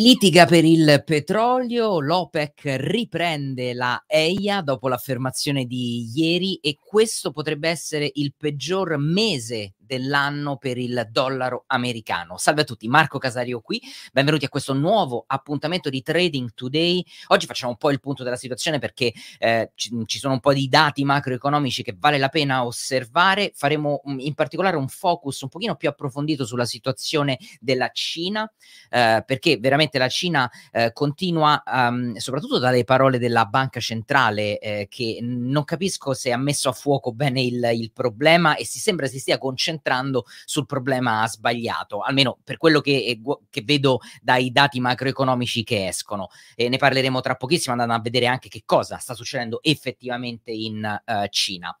Litiga per il petrolio, l'OPEC riprende la EIA dopo l'affermazione di ieri e questo potrebbe essere il peggior mese dell'anno per il dollaro americano. Salve a tutti, Marco Casario qui, benvenuti a questo nuovo appuntamento di Trading Today. Oggi facciamo un po' il punto della situazione perché eh, ci, ci, sono un po' di dati macroeconomici che vale la pena osservare. Faremo um, in particolare un focus un pochino più approfondito sulla situazione della Cina, eh, perché veramente la Cina eh, continua, um, soprattutto dalle parole della banca centrale, eh, che non capisco se ha messo a fuoco bene il, il problema e si sembra si stia concentrando concentrando sul problema sbagliato, almeno per quello che, eh, che vedo dai dati macroeconomici che escono. E ne parleremo tra pochissimo andando a vedere anche che cosa sta succedendo effettivamente in uh, Cina.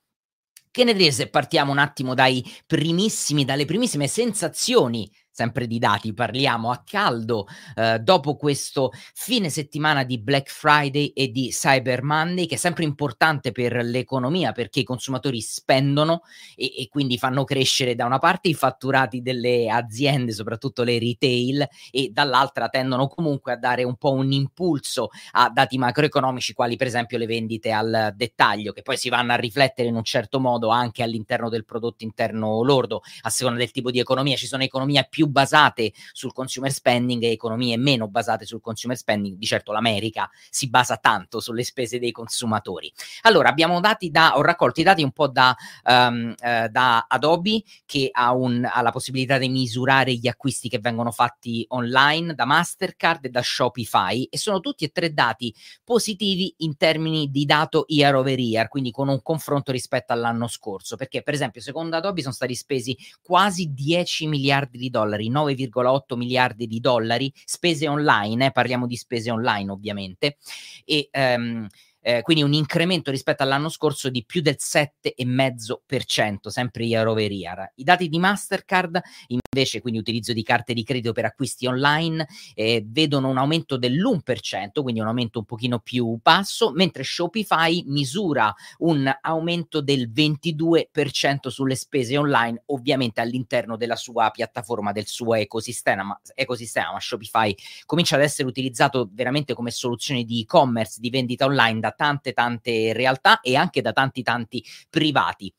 Che ne dite se partiamo un attimo dai primissimi, dalle primissime sensazioni sempre di dati, parliamo a caldo eh, dopo questo fine settimana di Black Friday e di Cyber Monday, che è sempre importante per l'economia perché i consumatori spendono e, e quindi fanno crescere da una parte i fatturati delle aziende, soprattutto le retail, e dall'altra tendono comunque a dare un po' un impulso a dati macroeconomici, quali per esempio le vendite al dettaglio, che poi si vanno a riflettere in un certo modo anche all'interno del prodotto interno lordo, a seconda del tipo di economia. Ci sono economie più più basate sul consumer spending e economie meno basate sul consumer spending. Di certo l'America si basa tanto sulle spese dei consumatori. Allora, abbiamo dati da, ho raccolto i dati un po' da, um, uh, da Adobe che ha, un, ha la possibilità di misurare gli acquisti che vengono fatti online, da Mastercard e da Shopify e sono tutti e tre dati positivi in termini di dato year over year, quindi con un confronto rispetto all'anno scorso, perché per esempio secondo Adobe sono stati spesi quasi 10 miliardi di dollari dollari, 9,8 miliardi di dollari, spese online, eh, parliamo di spese online ovviamente, e um, eh, quindi un incremento rispetto all'anno scorso di più del 7,5%, sempre year over year. I dati di Mastercard invece, quindi utilizzo di carte di credito per acquisti online, eh, vedono un aumento dell'1%, quindi un aumento un pochino più basso, mentre Shopify misura un aumento del 22% sulle spese online, ovviamente all'interno della sua piattaforma, del suo ecosistema, ma, ecosistema, ma Shopify comincia ad essere utilizzato veramente come soluzione di e-commerce, di vendita online da tante tante realtà e anche da tanti tanti privati.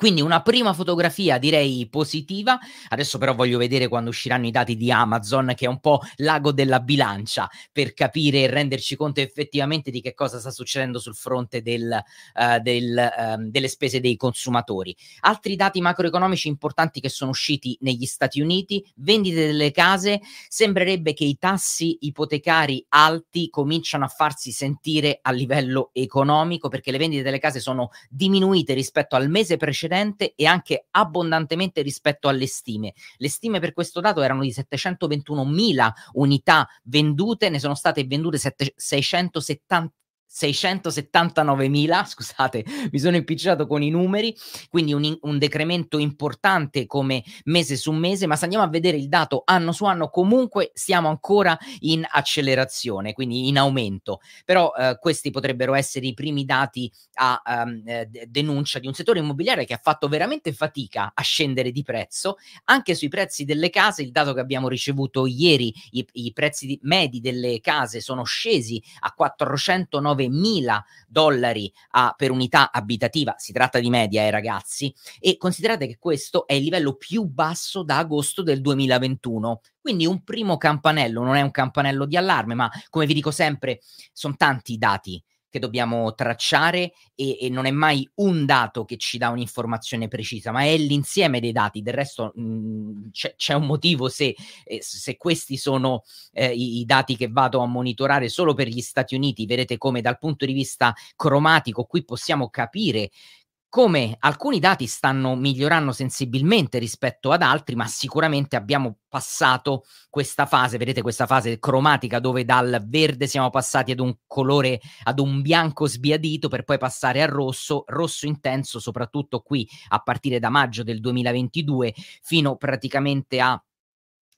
Quindi una prima fotografia direi positiva, adesso però voglio vedere quando usciranno i dati di Amazon che è un po' l'ago della bilancia per capire e renderci conto effettivamente di che cosa sta succedendo sul fronte del, uh, del, uh, delle spese dei consumatori. Altri dati macroeconomici importanti che sono usciti negli Stati Uniti, vendite delle case, sembrerebbe che i tassi ipotecari alti cominciano a farsi sentire a livello economico perché le vendite delle case sono diminuite rispetto al mese precedente precedente e anche abbondantemente rispetto alle stime. Le stime per questo dato erano di 721.000 unità vendute, ne sono state vendute 7, 670 679.000, scusate, mi sono impicciato con i numeri, quindi un, un, decremento importante come mese su mese, ma se andiamo a vedere il dato anno su anno, comunque siamo ancora in accelerazione, quindi in aumento. Però eh, questi potrebbero essere i primi dati a um, eh, denuncia di un settore immobiliare che ha fatto veramente fatica a scendere di prezzo, anche sui prezzi delle case, il dato che abbiamo ricevuto ieri, i, i prezzi medi delle case sono scesi a 409 9.000 dollari a, per unità abitativa, si tratta di media eh ragazzi, e considerate che questo è il livello più basso da agosto del 2021. Quindi un primo campanello, non è un campanello di allarme, ma come vi dico sempre, sono tanti i dati che dobbiamo tracciare e, e, non è mai un dato che ci dà un'informazione precisa, ma è l'insieme dei dati. Del resto mh, mhmm, c'è, c'è, un motivo se, eh, se questi sono eh, i, i, dati che vado a monitorare solo per gli Stati Uniti. Vedete come dal punto di vista cromatico qui possiamo capire come alcuni dati stanno migliorando sensibilmente rispetto ad altri, ma sicuramente abbiamo passato questa fase, vedete questa fase cromatica dove dal verde siamo passati ad un colore, ad un bianco sbiadito per poi passare al rosso, rosso intenso soprattutto qui a partire da maggio del 2022 fino praticamente a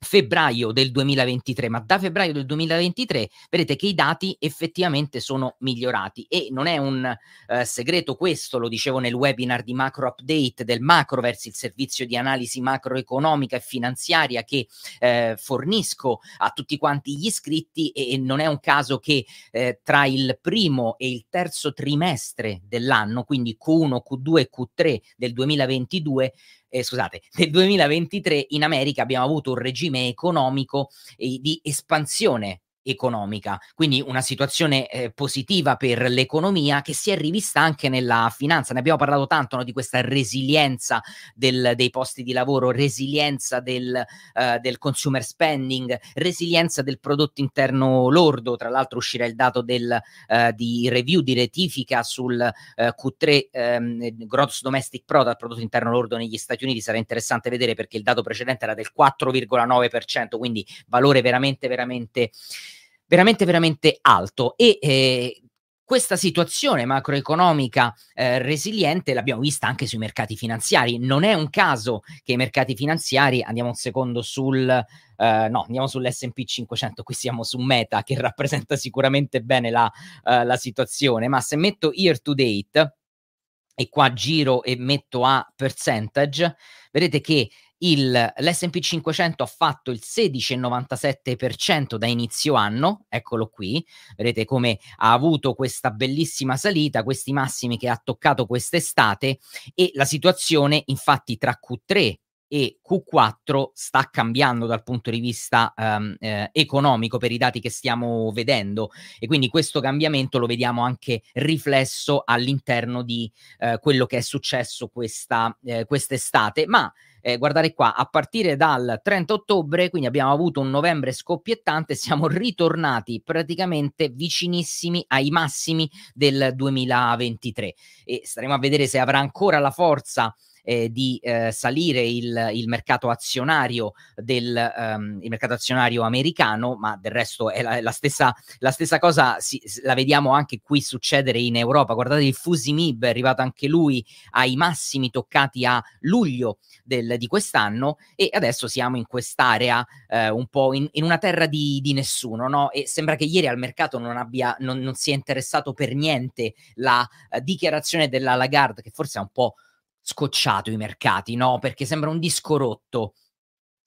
febbraio del 2023, ma da febbraio del 2023 vedete che i dati effettivamente sono migliorati e non è un eh, segreto questo, lo dicevo nel webinar di Macro Update del Macroverse, il servizio di analisi macroeconomica e finanziaria che eh, fornisco a tutti quanti gli iscritti e, non è un caso che eh, tra il primo e il terzo trimestre dell'anno, quindi Q1, Q2 e Q3 del 2022 eh, scusate, nel 2023 in America abbiamo avuto un regime economico eh, di espansione economica, quindi una situazione eh, positiva per l'economia che si è rivista anche nella finanza. Ne abbiamo parlato tanto no, di questa resilienza del, dei posti di lavoro, resilienza del, uh, del, consumer spending, resilienza del prodotto interno lordo. Tra l'altro uscirà il dato del, uh, di review di rettifica sul uh, Q3 um, Gross Domestic Product, prodotto interno lordo negli Stati Uniti. Sarà interessante vedere perché il dato precedente era del 4,9%, quindi valore veramente, veramente veramente, veramente alto e eh, questa situazione macroeconomica eh, resiliente l'abbiamo vista anche sui mercati finanziari. Non è un caso che i mercati finanziari, andiamo un secondo sul, eh, no, andiamo sull'SP 500, qui siamo su Meta che rappresenta sicuramente bene la, uh, la situazione, ma se metto year to date e qua giro e metto a percentage, vedete che l'SP 500 ha fatto il 16,97% da inizio anno, eccolo qui, vedete come ha avuto questa bellissima salita, questi massimi che ha toccato quest'estate e la situazione infatti tra Q3 e Q4 sta cambiando dal punto di vista um, eh, economico per i dati che stiamo vedendo. E quindi questo cambiamento lo vediamo anche riflesso all'interno di eh, quello che è successo questa, eh, quest'estate, ma eh, guardate qua, a partire dal 30 ottobre, quindi abbiamo avuto un novembre scoppiettante, siamo ritornati praticamente vicinissimi ai massimi del 2023 e staremo a vedere se avrà ancora la forza eh, di eh, salire il, il, mercato azionario del um, il mercato azionario americano, ma del resto è la, la, stessa, la stessa, cosa, si, la vediamo anche qui succedere in Europa. Guardate il Fusimib è arrivato anche lui ai massimi toccati a luglio del, di quest'anno e adesso siamo in quest'area eh, un po' in, in, una terra di, di nessuno, no? E sembra che ieri al mercato non abbia, non, non sia interessato per niente la uh, dichiarazione della Lagarde, che forse è un po' scocciato i mercati, no? Perché sembra un disco rotto.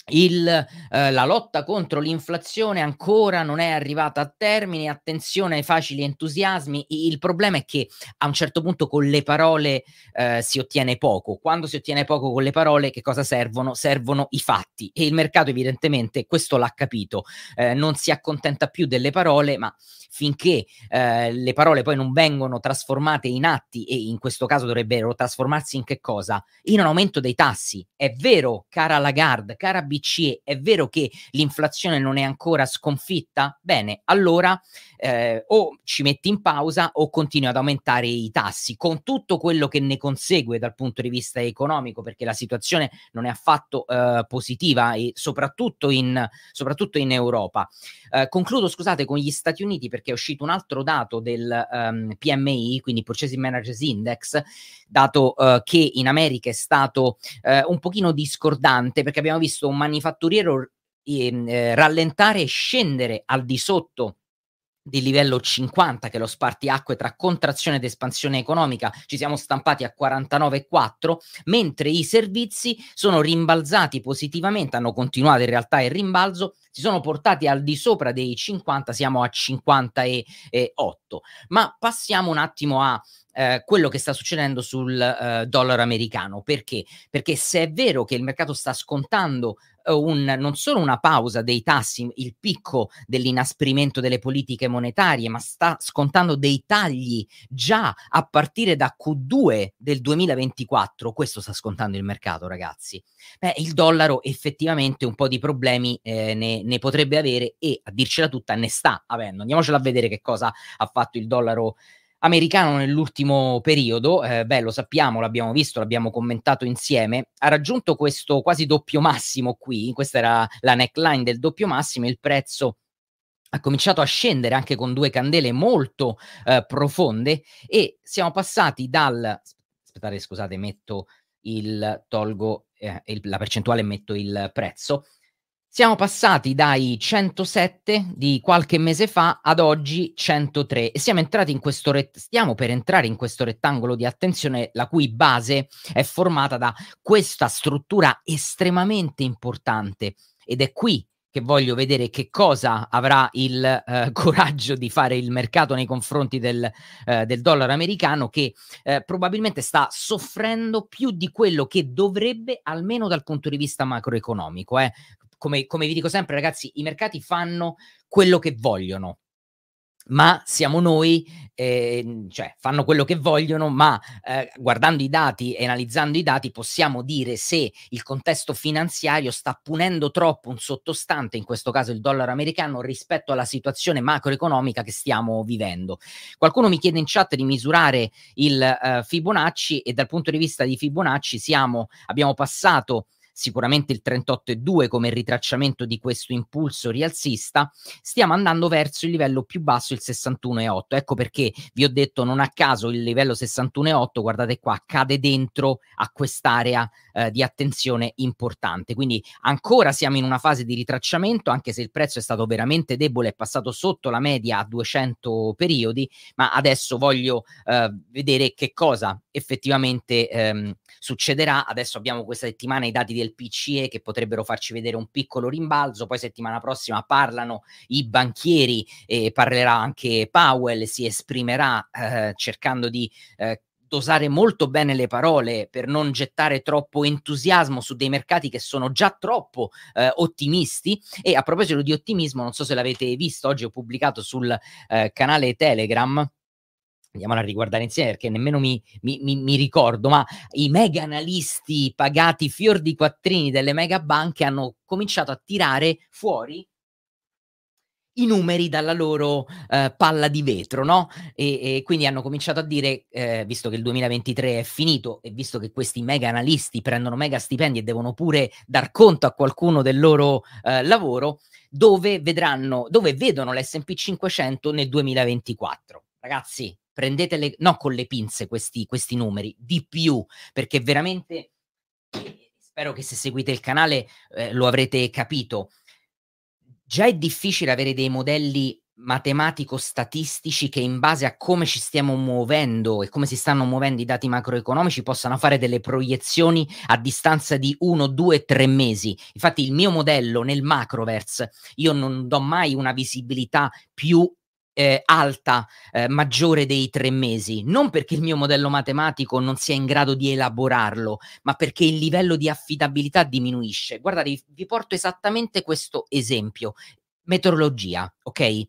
Il, eh, la lotta contro l'inflazione ancora non è arrivata a termine, attenzione ai facili entusiasmi, il problema è che a un certo punto con le parole eh, si ottiene poco, quando si ottiene poco con le parole che cosa servono? Servono i fatti e il mercato evidentemente questo l'ha capito, eh, non si accontenta più delle parole ma finché eh, le parole poi non vengono trasformate in atti e in questo caso dovrebbero trasformarsi in che cosa? In un aumento dei tassi. È vero, cara Lagarde, cara BCE, è vero che l'inflazione non è ancora sconfitta? Bene, allora eh, o ci metti in pausa o continui ad aumentare i tassi con tutto quello che ne consegue dal punto di vista economico perché la situazione non è affatto eh, positiva e soprattutto in, soprattutto in Europa. Eh, concludo, scusate, con gli Stati Uniti perché è uscito un altro dato del um, ehm, PMI, quindi Purchasing Managers Index, dato uh, che in America è stato uh, un pochino discordante perché abbiamo visto un manifatturiero eh, rallentare e scendere al di sotto di livello 50 che è lo spartiacque tra contrazione ed espansione economica ci siamo stampati a 49,4 mentre i servizi sono rimbalzati positivamente hanno continuato in realtà il rimbalzo si sono portati al di sopra dei 50 siamo a 58 ma passiamo un attimo a eh, quello che sta succedendo sul eh, dollaro americano. Perché? Perché se è vero che il mercato sta scontando un, non solo una pausa dei tassi, il picco dell'inasprimento delle politiche monetarie, ma sta scontando dei tagli già a partire da Q2 del 2024. Questo sta scontando il mercato, ragazzi. Beh, il dollaro effettivamente un po' di problemi eh, ne, ne, potrebbe avere e a dircela tutta ne sta avendo. Andiamocela a vedere che cosa ha fatto il dollaro americano nell'ultimo periodo, eh, beh lo sappiamo, l'abbiamo visto, l'abbiamo commentato insieme, ha raggiunto questo quasi doppio massimo qui, questa era la neckline del doppio massimo, il prezzo ha cominciato a scendere anche con due candele molto eh, profonde e siamo passati dal... Aspettate, scusate, metto il... tolgo eh, il, la percentuale e metto il prezzo Siamo passati dai 107 di qualche mese fa ad oggi 103 e siamo entrati in questo ret- stiamo per entrare in questo rettangolo di attenzione la cui base è formata da questa struttura estremamente importante ed è qui che voglio vedere che cosa avrà il eh, coraggio di fare il mercato nei confronti del, eh, del dollaro americano che eh, probabilmente sta soffrendo più di quello che dovrebbe almeno dal punto di vista macroeconomico. Come, come vi dico sempre, ragazzi, i mercati fanno quello che vogliono ma siamo noi, eh, cioè fanno quello che vogliono, ma eh, guardando i dati e analizzando i dati possiamo dire se il contesto finanziario sta punendo troppo un sottostante, in questo caso il dollaro americano, rispetto alla situazione macroeconomica che stiamo vivendo. Qualcuno mi chiede in chat di misurare il eh, Fibonacci e dal punto di vista di Fibonacci siamo, abbiamo passato sicuramente il 38,2 come ritracciamento di questo impulso rialzista, stiamo andando verso il livello più basso, il 61,8. Ecco perché vi ho detto non a caso il livello 61,8, guardate qua, cade dentro a quest'area eh, di attenzione importante. Quindi ancora siamo in una fase di ritracciamento, anche se il prezzo è stato veramente debole, è passato sotto la media a 200 periodi, ma adesso voglio eh, vedere che cosa effettivamente ehm, succederà. Adesso abbiamo questa settimana i dati del PCE che potrebbero farci vedere un piccolo rimbalzo, poi settimana prossima parlano i banchieri e parlerà anche Powell, si esprimerà eh, cercando di eh, dosare molto bene le parole per non gettare troppo entusiasmo su dei mercati che sono già troppo eh, ottimisti. E a proposito di ottimismo, non so se l'avete visto, oggi ho pubblicato sul eh, canale Telegram andiamola a riguardare insieme perché nemmeno mi, mi, mi, mi, ricordo, ma i mega analisti pagati fior di quattrini delle mega banche hanno cominciato a tirare fuori i numeri dalla loro eh, palla di vetro, no? E, e, quindi hanno cominciato a dire, eh, visto che il 2023 è finito e visto che questi mega analisti prendono mega stipendi e devono pure dar conto a qualcuno del loro eh, lavoro, dove vedranno, dove vedono l'S&P 500 nel 2024. Ragazzi, prendetele no con le pinze questi, questi numeri, di più, perché veramente spero che se seguite il canale eh, lo avrete capito. Già è difficile avere dei modelli matematico-statistici che in base a come ci stiamo muovendo e come si stanno muovendo i dati macroeconomici possano fare delle proiezioni a distanza di uno, due, tre mesi. Infatti il mio modello nel macroverse io non do mai una visibilità più eh, alta, eh, maggiore dei tre mesi, non perché il mio modello matematico non sia in grado di elaborarlo, ma perché il livello di affidabilità diminuisce. Guardate, vi porto esattamente questo esempio. Meteorologia, ok?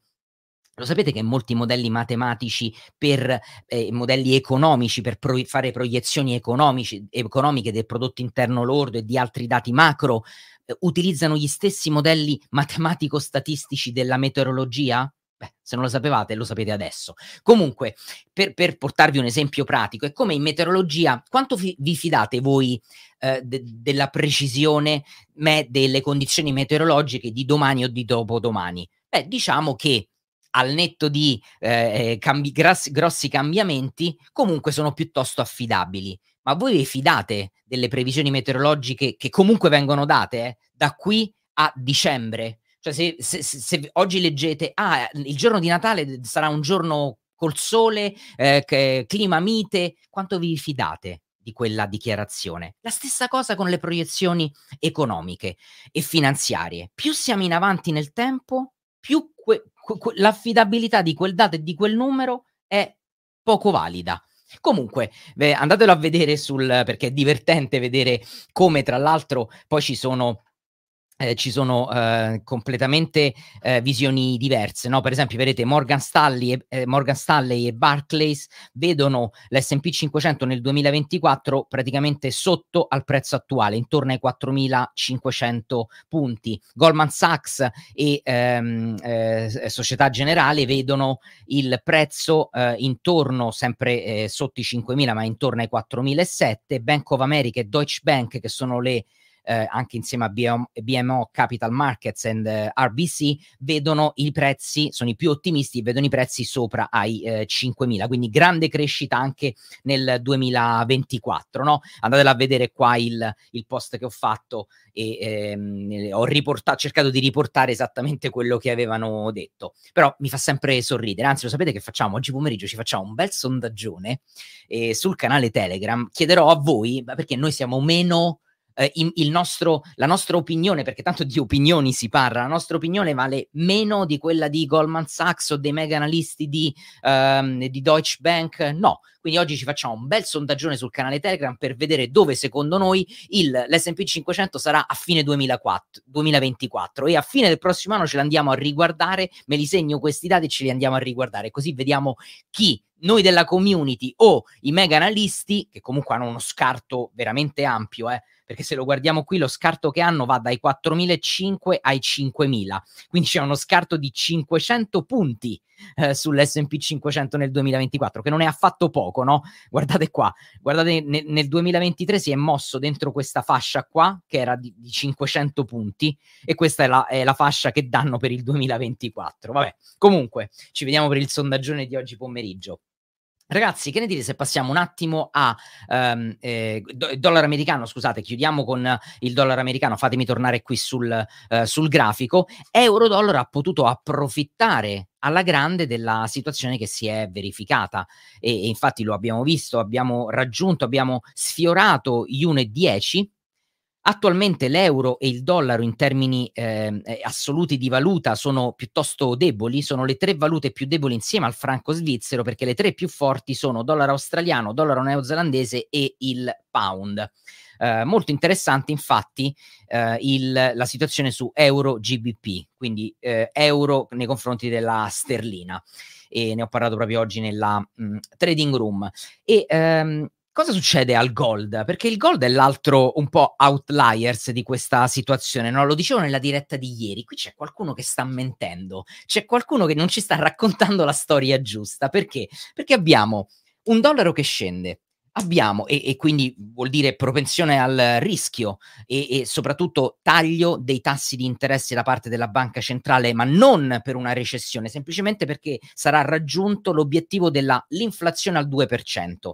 Lo sapete che molti modelli matematici per eh, modelli economici, per pro- fare proiezioni economiche del prodotto interno lordo e di altri dati macro, eh, utilizzano gli stessi modelli matematico-statistici della meteorologia? Beh, se non lo sapevate, lo sapete adesso. Comunque, per, per portarvi un esempio pratico, è come in meteorologia, quanto fi- vi fidate voi eh, de- della precisione me- delle condizioni meteorologiche di domani o di dopodomani? Beh, diciamo che al netto di eh, eh cambi- grassi, grossi cambiamenti, comunque sono piuttosto affidabili. Ma voi vi fidate delle previsioni meteorologiche che comunque vengono date eh, da qui a dicembre? Cioè, se, se, se, se, oggi leggete, ah, il giorno di Natale sarà un giorno col sole, eh, clima mite, quanto vi fidate di quella dichiarazione? La stessa cosa con le proiezioni economiche e finanziarie. Più siamo in avanti nel tempo, più l'affidabilità di quel dato e di quel numero è poco valida. Comunque, beh, andatelo a vedere sul perché è divertente vedere come, tra l'altro, poi ci sono eh, ci sono eh, completamente eh, visioni diverse, no? Per esempio, vedete Morgan Stanley, e, eh, Morgan Stanley e Barclays vedono l'S&P 500 nel 2024 praticamente sotto al prezzo attuale, intorno ai 4.500 punti. Goldman Sachs e ehm, eh, Società Generale vedono il prezzo eh, intorno, sempre sotto i 5.000, ma intorno ai 4.007. Bank of America e Deutsche Bank, che sono le eh, anche insieme a BMO, Capital Markets e uh, RBC, vedono i prezzi, sono i più ottimisti, vedono i prezzi sopra ai eh, 5.000, quindi grande crescita anche nel 2024. No? Andatela a vedere qua il, il post che ho fatto e ehm, ho riportato, cercato di riportare esattamente quello che avevano detto. Però mi fa sempre sorridere, anzi lo sapete che facciamo? Oggi pomeriggio ci facciamo un bel sondaggione eh, sul canale Telegram, chiederò a voi, perché noi siamo meno eh, in, nostro, la nostra opinione, perché tanto di opinioni si parla, la nostra opinione vale meno di quella di Goldman Sachs o dei mega analisti di, ehm, di Deutsche Bank? No. Quindi oggi ci facciamo un bel sondaggione sul canale Telegram per vedere dove secondo noi il, l'SP 500 sarà a fine 2004, 2024 e a fine del prossimo anno ce l'andiamo a riguardare, me li segno questi dati e ce li andiamo a riguardare, così vediamo chi noi della community o i mega analisti, che comunque hanno uno scarto veramente ampio, eh, perché se lo guardiamo qui lo scarto che hanno va dai 4.500 ai 5.000, quindi c'è uno scarto di 500 punti eh, sull'S&P 500 nel 2024, che non è affatto poco, no? Guardate qua, guardate ne, nel 2023 si è mosso dentro questa fascia qua, che era di, di 500 punti, e questa è la, è la fascia che danno per il 2024. Vabbè, comunque, ci vediamo per il sondaggione di oggi pomeriggio. Ragazzi, che ne dite se passiamo un attimo a um, eh, dollaro americano? Scusate, chiudiamo con il dollaro americano. Fatemi tornare qui sul, uh, sul grafico. Euro-dollaro ha potuto approfittare alla grande della situazione che si è verificata e, e infatti lo abbiamo visto, abbiamo raggiunto, abbiamo sfiorato gli 1,10 Attualmente l'euro e il dollaro in termini ehm, eh, assoluti di valuta sono piuttosto deboli, sono le tre valute più deboli insieme al franco svizzero perché le tre più forti sono dollaro australiano, dollaro neozelandese e il pound. Eh, molto interessante infatti eh, il, la situazione su euro GBP, quindi eh, euro nei confronti della sterlina e ne ho parlato proprio oggi nella mh, trading room e ehm, Cosa succede al gold? Perché il gold è l'altro un po' outliers di questa situazione, no? Lo dicevo nella diretta di ieri, qui c'è qualcuno che sta mentendo, c'è qualcuno che non ci sta raccontando la storia giusta, perché? Perché abbiamo un dollaro che scende, abbiamo, e, e, quindi vuol dire propensione al rischio e, e, soprattutto taglio dei tassi di interesse da parte della banca centrale, ma non per una recessione, semplicemente perché sarà raggiunto l'obiettivo dell'inflazione al 2%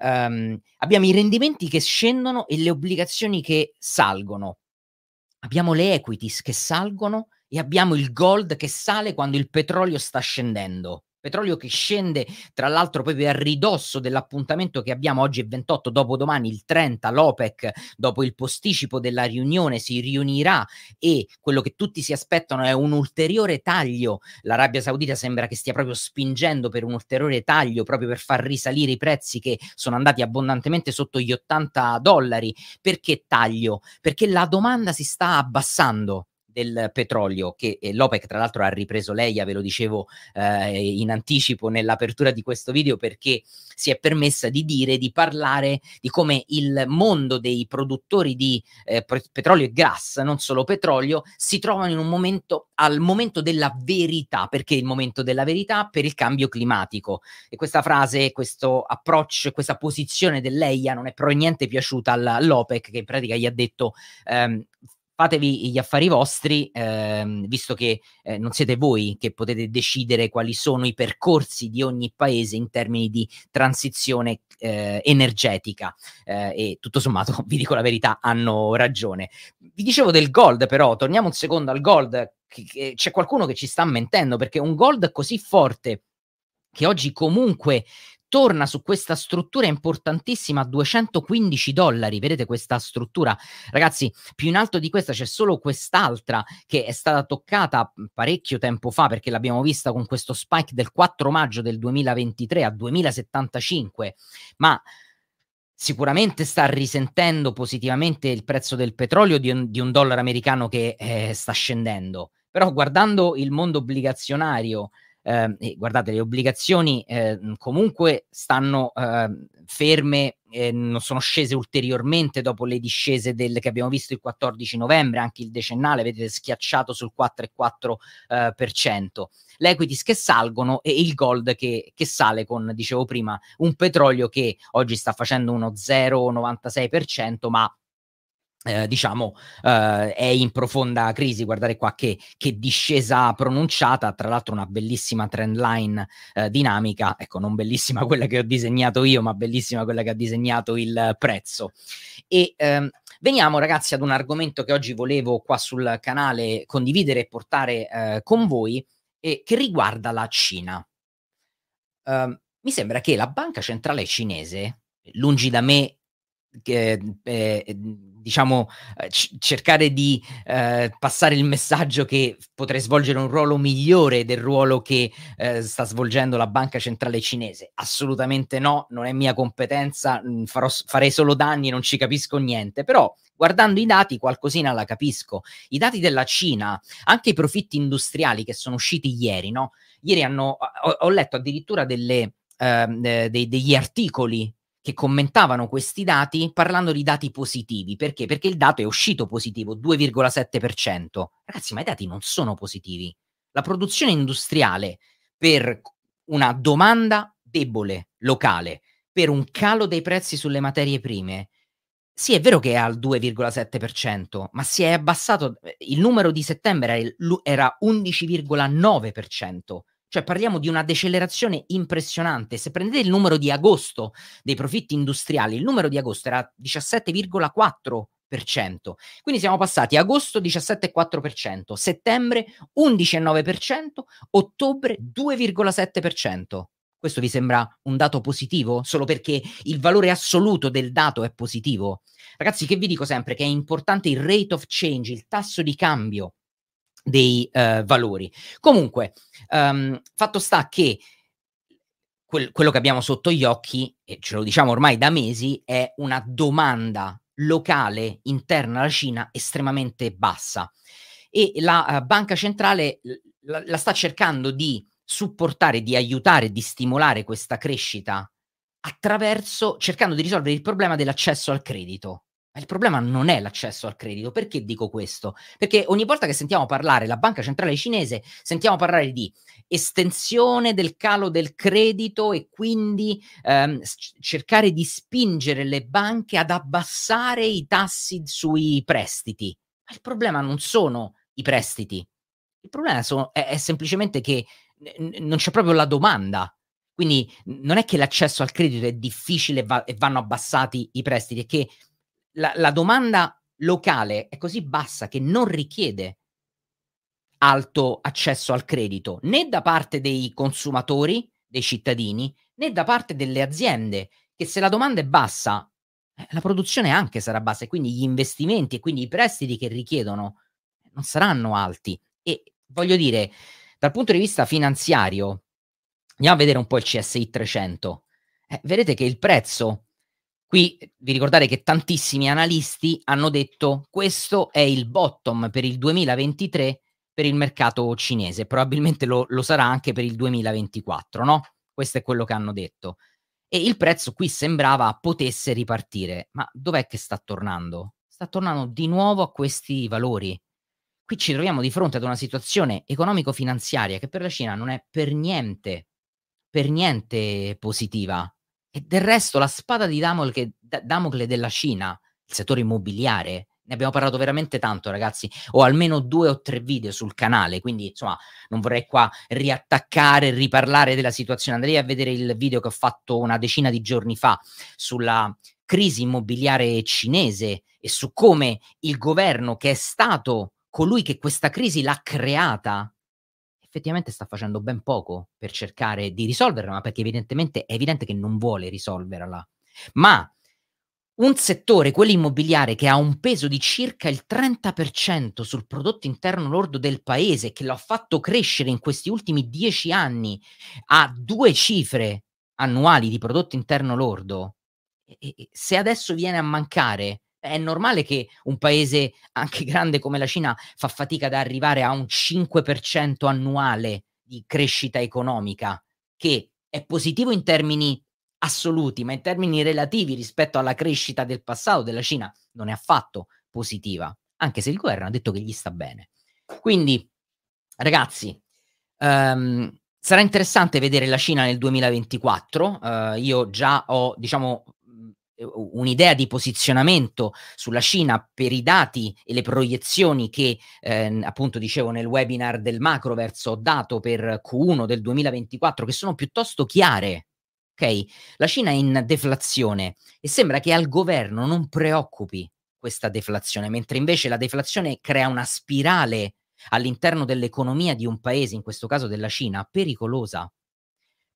um, abbiamo i rendimenti che scendono e le obbligazioni che salgono. Abbiamo le equities che salgono e abbiamo il gold che sale quando il petrolio sta scendendo petrolio che scende tra l'altro proprio a ridosso dell'appuntamento che abbiamo oggi è 28, dopodomani il 30, l'OPEC dopo il posticipo della riunione si riunirà e quello che tutti si aspettano è un ulteriore taglio, l'Arabia Saudita sembra che stia proprio spingendo per un ulteriore taglio proprio per far risalire i prezzi che sono andati abbondantemente sotto gli 80 dollari, perché taglio? Perché la domanda si sta abbassando del petrolio che eh, l'OPEC tra l'altro ha ripreso lei, ve lo dicevo eh, in anticipo nell'apertura di questo video perché si è permessa di dire, di parlare di come il mondo dei produttori di eh, petrolio e gas, non solo petrolio, si trovano in un momento, al momento della verità. Perché il momento della verità? Per il cambio climatico. E questa frase, questo approccio, questa posizione dell'EIA non è però niente piaciuta all'OPEC che in pratica gli ha detto ehm, fatevi gli affari vostri, ehm, visto che eh, non siete voi che potete decidere quali sono i percorsi di ogni paese in termini di transizione eh, energetica. Eh, e tutto sommato, vi dico la verità, hanno ragione. Vi dicevo del gold, però, torniamo un secondo al gold. C'è qualcuno che ci sta mentendo perché un gold così forte che oggi comunque torna su questa struttura importantissima a 215 dollari. Vedete questa struttura? Ragazzi, più in alto di questa c'è solo quest'altra che è stata toccata parecchio tempo fa perché l'abbiamo vista con questo spike del 4 maggio del 2023 a 2075, ma sicuramente sta risentendo positivamente il prezzo del petrolio di un, di un dollaro americano che eh, sta scendendo. Però guardando il mondo obbligazionario, eh, guardate, le obbligazioni eh, comunque stanno eh, ferme, non sono scese ulteriormente dopo le discese del, che abbiamo visto il 14 novembre, anche il decennale, vedete, schiacciato sul 4,4%. Eh, le equities che salgono e il gold che, che sale con, dicevo prima, un petrolio che oggi sta facendo uno 0,96%, ma eh, diciamo, eh, è in profonda crisi. Guardate qua che, che, discesa pronunciata, tra l'altro una bellissima trend line eh, dinamica, ecco, non bellissima quella che ho disegnato io, ma bellissima quella che ha disegnato il prezzo. E ehm, veniamo ragazzi ad un argomento che oggi volevo qua sul canale condividere e portare eh, con voi, e che riguarda la Cina. Uh, mi sembra che la banca centrale cinese, lungi da me che, eh, diciamo, eh, c- cercare di eh, passare il messaggio che potrei svolgere un ruolo migliore del ruolo che eh, sta svolgendo la banca centrale cinese. Assolutamente no, non è mia competenza, mm, farò, farei solo danni, non ci capisco niente, però guardando i dati qualcosina la capisco. I dati della Cina, anche i profitti industriali che sono usciti ieri, no? Ieri hanno, ho, ho letto addirittura delle, eh, dei, degli articoli che commentavano questi dati parlando di dati positivi. Perché? Perché il dato è uscito positivo, 2,7%. Ragazzi, ma i dati non sono positivi. La produzione industriale per una domanda debole locale, per un calo dei prezzi sulle materie prime, sì, è vero che è al 2,7%, ma si è abbassato, il numero di settembre era 11,9%. Cioè parliamo di una decelerazione impressionante. Se prendete il numero di agosto dei profitti industriali, il numero di agosto era 17,4%. Quindi siamo passati agosto 17,4%, settembre 11,9%, ottobre 2,7%. Questo vi sembra un dato positivo? Solo perché il valore assoluto del dato è positivo? Ragazzi, che vi dico sempre che è importante il rate of change, il tasso di cambio dei uh, valori. Comunque, um, fatto sta che quel, quello che abbiamo sotto gli occhi, e ce lo diciamo ormai da mesi, è una domanda locale interna alla Cina estremamente bassa e la uh, banca centrale la, la sta cercando di supportare, di aiutare, di stimolare questa crescita attraverso cercando di risolvere il problema dell'accesso al credito. Ma il problema non è l'accesso al credito. Perché dico questo? Perché ogni volta che sentiamo parlare la banca centrale cinese, sentiamo parlare di estensione del calo del credito e quindi ehm, cercare di spingere le banche ad abbassare i tassi sui prestiti. Ma il problema non sono i prestiti. Il problema sono, è, è, semplicemente che n- non c'è proprio la domanda. Quindi non è che l'accesso al credito è difficile va- e vanno abbassati i prestiti, è che la, la domanda locale è così bassa che non richiede alto accesso al credito né da parte dei consumatori, dei cittadini, né da parte delle aziende, che se la domanda è bassa, eh, la produzione anche sarà bassa e quindi gli investimenti e quindi i prestiti che richiedono non saranno alti. E voglio dire, dal punto di vista finanziario, andiamo a vedere un po' il CSI 300. Eh, vedete che il prezzo Qui vi ricordate che tantissimi analisti hanno detto questo è il bottom per il 2023 per il mercato cinese, probabilmente lo, lo sarà anche per il 2024, no? Questo è quello che hanno detto. E il prezzo qui sembrava potesse ripartire, ma dov'è che sta tornando? Sta tornando di nuovo a questi valori. Qui ci troviamo di fronte ad una situazione economico-finanziaria che per la Cina non è per niente, per niente positiva. E del resto la spada di Damocle, Damocle della Cina, il settore immobiliare, ne abbiamo parlato veramente tanto, ragazzi. Ho almeno due o tre video sul canale, quindi insomma non vorrei qua riattaccare, riparlare della situazione. Andrei a vedere il video che ho fatto una decina di giorni fa sulla crisi immobiliare cinese e su come il governo, che è stato colui che questa crisi l'ha creata, effettivamente sta facendo ben poco per cercare di risolverla, ma perché evidentemente è evidente che non vuole risolverla. Ma un settore, quello immobiliare, che ha un peso di circa il 30% sul prodotto interno lordo del paese, che lo ha fatto crescere in questi ultimi dieci anni a due cifre annuali di prodotto interno lordo, se adesso viene a mancare è normale che un paese anche grande come la Cina fa fatica ad arrivare a un 5% annuale di crescita economica, che è positivo in termini assoluti, ma in termini relativi rispetto alla crescita del passato della Cina non è affatto positiva, anche se il governo ha detto che gli sta bene. Quindi, ragazzi, um, sarà interessante vedere la Cina nel 2024. Uh, io già ho, diciamo, un'idea di posizionamento sulla Cina per i dati e le proiezioni che eh, appunto dicevo nel webinar del Macroverso ho dato per Q1 del 2024 che sono piuttosto chiare. Ok, la Cina è in deflazione e sembra che al governo non preoccupi questa deflazione, mentre invece la deflazione crea una spirale all'interno dell'economia di un paese, in questo caso della Cina, pericolosa.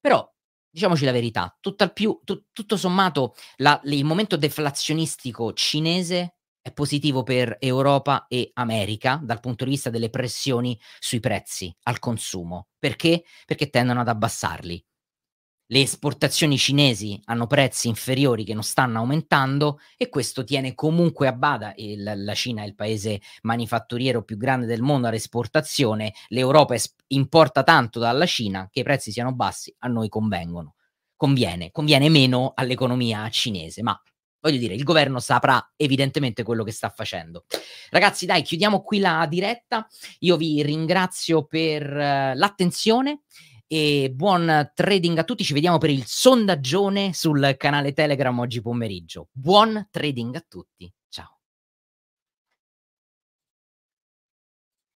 Però diciamoci la verità, più, tu, tutto sommato la, il momento deflazionistico cinese è positivo per Europa e America dal punto di vista delle pressioni sui prezzi al consumo. Perché? Perché tendono ad abbassarli le esportazioni cinesi hanno prezzi inferiori che non stanno aumentando e questo tiene comunque a bada, il, la Cina è il paese manifatturiero più grande del mondo all'esportazione, l'Europa es- importa tanto dalla Cina che i prezzi siano bassi, a noi convengono. Conviene, conviene meno all'economia cinese, ma voglio dire, il governo saprà evidentemente quello che sta facendo. Ragazzi, dai, chiudiamo qui la diretta. Io vi ringrazio per uh, l'attenzione e buon trading a tutti. Ci vediamo per il sondaggione sul canale Telegram oggi pomeriggio. Buon trading a tutti.